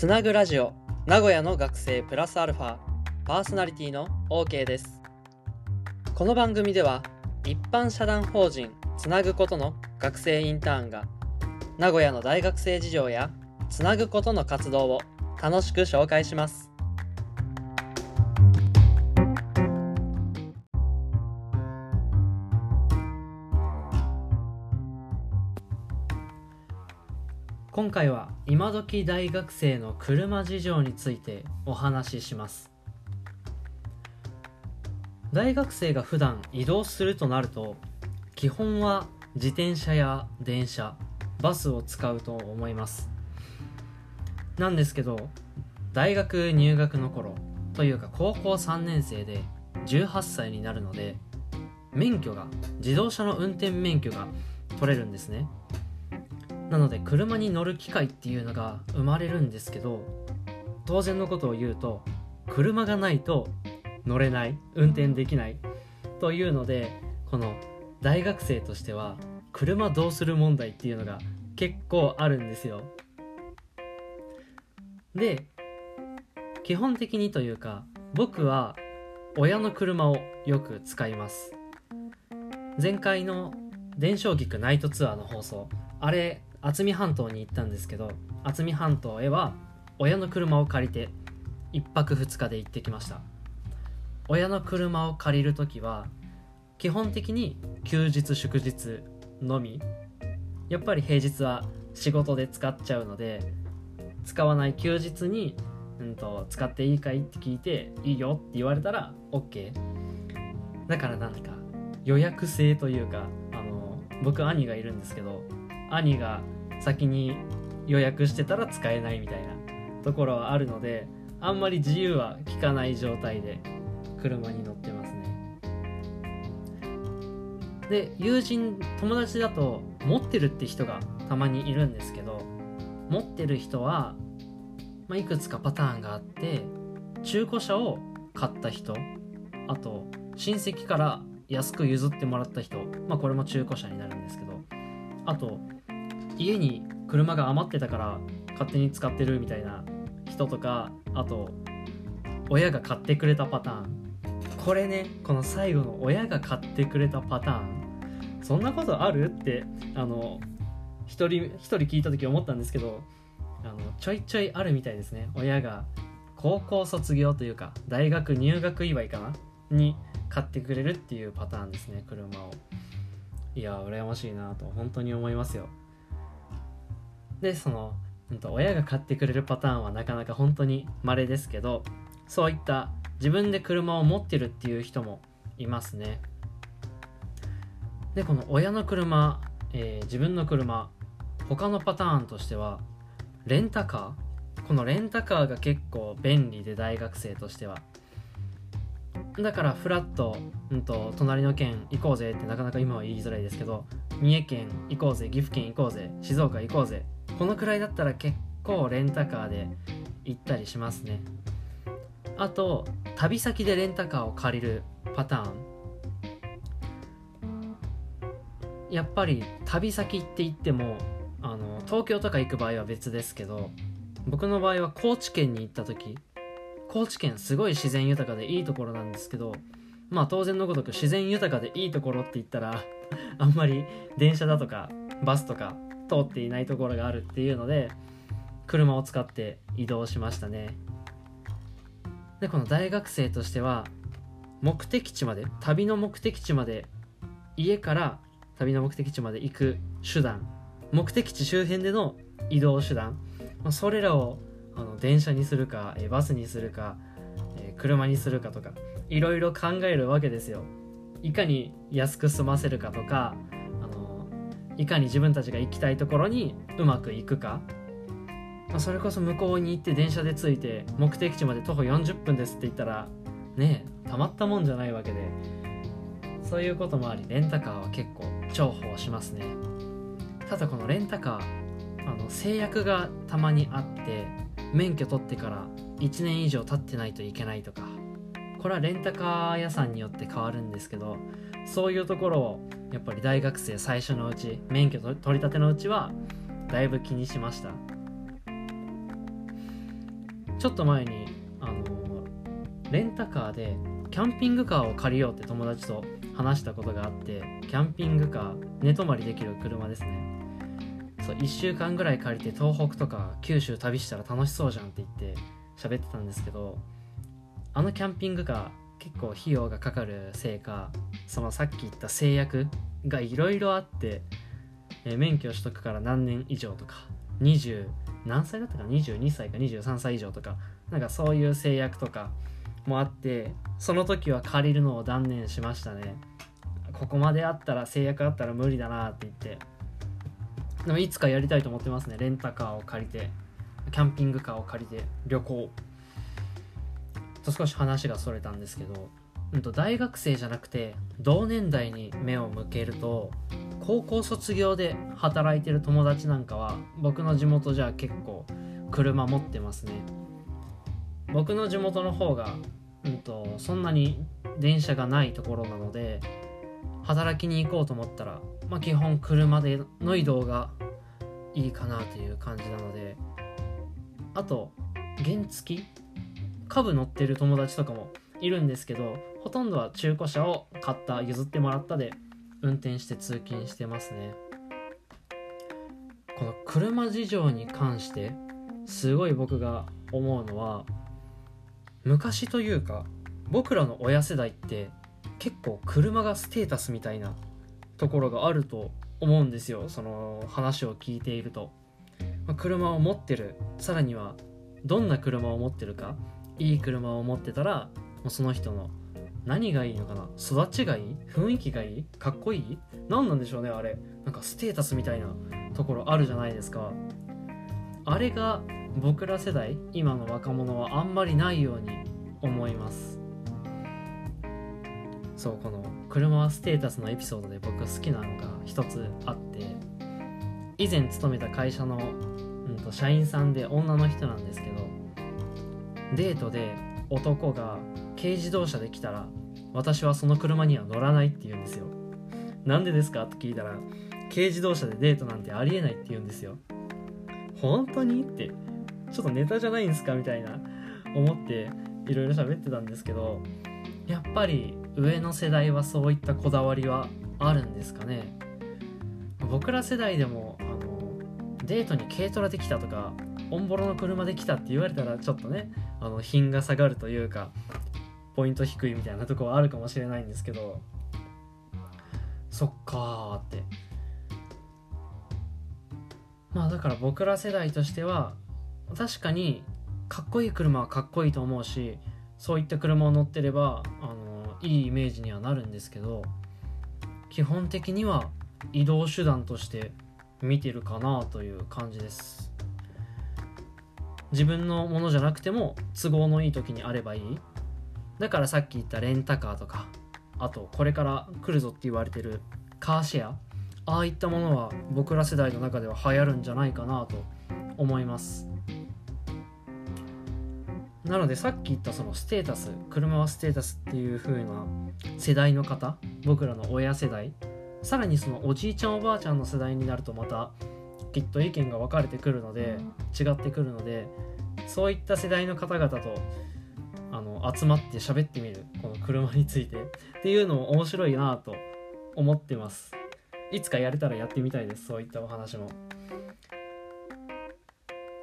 つなぐラジオ名古屋の学生プラスアルファパーソナリティの OK です。この番組では一般社団法人つなぐことの学生インターンが名古屋の大学生事情やつなぐことの活動を楽しく紹介します。今回は今時大学生の車事情についてお話しします。大学生が普段移動するとなると基本は自転車や電車バスを使うと思います。なんですけど大学入学の頃というか高校3年生で18歳になるので免許が自動車の運転免許が取れるんですね。なので車に乗る機会っていうのが生まれるんですけど当然のことを言うと車がないと乗れない運転できないというのでこの大学生としては車どうする問題っていうのが結構あるんですよ。で基本的にというか僕は親の車をよく使います。前回の伝承菊ナイトツアーの放送あれ渥美半島に行ったんですけど渥美半島へは親の車を借りて1泊2日で行ってきました。親の車を借りる時は基本的に休日祝日のみ。やっぱり平日は仕事で使っちゃうので使わない休日に、うんと、使っていいかいって聞いていいよって言われたら OK だからなんか予約制というかあの僕兄がいるんですけど兄が先に予約してたら使えないみたいなところはあるのであんまり自由は利かない状態で車に乗ってますね。で友人友達だと持ってるって人がたまにいるんですけど持ってる人は、まあ、いくつかパターンがあって中古車を買った人あと親戚から安く譲ってもらった人まあこれも中古車になるんですけどあと家に車が余ってたから勝手に使ってるみたいな人とかあと親が買ってくれたパターン。これねこの最後の親が買ってくれたパターン。そんなことある？ってあの一人一人聞いた時思ったんですけどあのちょいちょいあるみたいですね。親が高校卒業というか大学入学祝いかな？に買ってくれるっていうパターンですね車を。いや羨ましいなと本当に思いますよ。でそのうん、と親が買ってくれるパターンはなかなか本当に稀ですけどそういった自分で車を持ってるっていう人もいますね。でこの親の車、えー、自分の車他のパターンとしてはレンタカー？このレンタカーが結構便利で大学生としては。だからフラット、うんと、隣の県行こうぜってなかなか今は言いづらいですけど三重県行こうぜ岐阜県行こうぜ静岡行こうぜこのくらいだったら結構レンタカーで行ったりしますね。あと旅先でレンタカーを借りるパターン。やっぱり旅先って言ってもあの東京とか行く場合は別ですけど僕の場合は高知県に行った時高知県すごい自然豊かでいいところなんですけどまあ当然のごとく自然豊かでいいところって言ったらあんまり電車だとかバスとか通っていないところがあるっていうので車を使って移動しましたね。でこの大学生としては目的地まで旅の目的地まで家から旅の目的地まで行く手段目的地周辺での移動手段それらをあの電車にするかバスにするか車にするかとかいろいろ考えるわけですよ。いかに安く済ませるかとかいかに自分たちが行きたいところにうまくいくか、まあ、それこそ向こうに行って電車で着いて目的地まで徒歩40分ですって言ったらねえたまったもんじゃないわけで。そういうこともありレンタカーは結構重宝しますね。ただこのレンタカーあの制約がたまにあって免許取ってから1年以上経ってないといけないとか。これはレンタカー屋さんによって変わるんですけどそういうところをやっぱり大学生最初のうち免許取り立てのうちはだいぶ気にしました。ちょっと前にあのレンタカーでキャンピングカーを借りようって友達と話したことがあってキャンピングカー寝泊まりできる車ですね。そう1週間ぐらい借りて東北とか九州旅したら楽しそうじゃんって言って喋ってたんですけどあのキャンピングカー結構費用がかかるせいかそのさっき言った制約がいろいろあって、えー、免許取得から何年以上とか20何歳だったか22歳か23歳以上とかなんかそういう制約とかもあってその時は借りるのを断念しましたね。ここまであったら制約あったら無理だなって言って。でもいつかやりたいと思ってますね。レンタカーを借りてキャンピングカーを借りて旅行。と少し話がそれたんですけど、うんと大学生じゃなくて同年代に目を向けると高校卒業で働いてる友達なんかは僕の地元じゃ結構車持ってますね。僕の地元の方が、うんと、そんなに電車がないところなので働きに行こうと思ったら、まあ、基本車での移動がいいかなという感じなのであと原付株乗ってる友達とかもいるんですけどほとんどは中古車を買った譲ってもらったで運転して通勤してますね。この車事情に関してすごい僕が思うのは昔というか僕らの親世代って結構車がステータスみたいなところがあると思うんですよ。その話を聞いていると、まあ、車を持ってる。さらにはどんな車を持ってるか。いい車を持ってたらもうその人の何がいいのかな育ちがいい？雰囲気がいい？かっこいい？何なんでしょうねあれ。なんかステータスみたいなところあるじゃないですか。あれが僕ら世代今の若者はあんまりないように思います。そうこの車はステータスのエピソードで僕が好きなのが一つあって。以前勤めた会社の、うんと、社員さんで女の人なんですけどデートで男が軽自動車で来たら私はその車には乗らないって言うんですよ。なんでですかって聞いたら軽自動車でデートなんてありえないって言うんですよ。本当にってちょっとネタじゃないんですかみたいな思っていろいろ喋ってたんですけどやっぱり上の世代はそういったこだわりはあるんですかね。僕ら世代でもあのデートに軽トラできたとかオンボロの車で来たって言われたらちょっとねあの品が下がるというかポイント低いみたいなとこはあるかもしれないんですけどそっかーって。まあだから僕ら世代としては確かにかっこいい車はかっこいいと思うしそういった車を乗ってればあのいいイメージにはなるんですけど基本的には移動手段として見てるかなという感じです。自分のものじゃなくても都合のいい時にあればいい。だからさっき言ったレンタカーとかあとこれから来るぞって言われてるカーシェア。ああいったものは僕ら世代の中では流行るんじゃないかなと思います。なのでさっき言ったそのステータス車はステータスっていう風な世代の方僕らの親世代さらにそのおじいちゃんおばあちゃんの世代になるとまたきっと意見が分かれてくるので違ってくるのでそういった世代の方々とあの集まって喋ってみるこの車について。っていうのも面白いなと思ってます。いつかやれたらやってみたいですそういったお話も。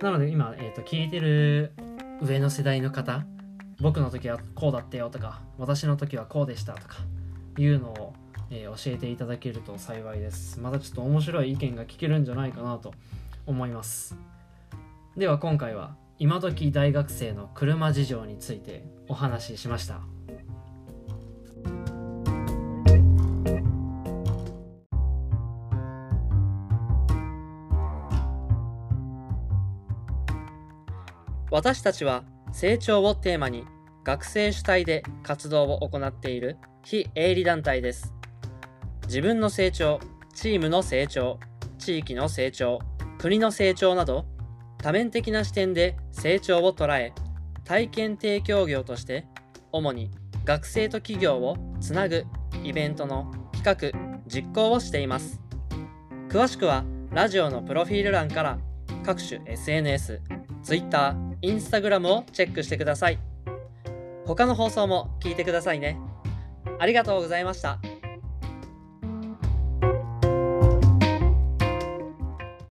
なので今、えーと、聞いてる上の世代の方僕の時はこうだったよとか私の時はこうでしたとかいうのをえー、教えていただけると幸いです。またちょっと面白い意見が聞けるんじゃないかなと思います。では今回は今時大学生の車事情についてお話ししました。私たちは成長をテーマに学生主体で活動を行っている非営利団体です。自分の成長、チームの成長、地域の成長、国の成長など多面的な視点で成長を捉え体験提供業として主に学生と企業をつなぐイベントの企画実行をしています詳しくはラジオのプロフィール欄から各種 SNS Twitter、Instagram をチェックしてください。他の放送も聞いてくださいね。ありがとうございました。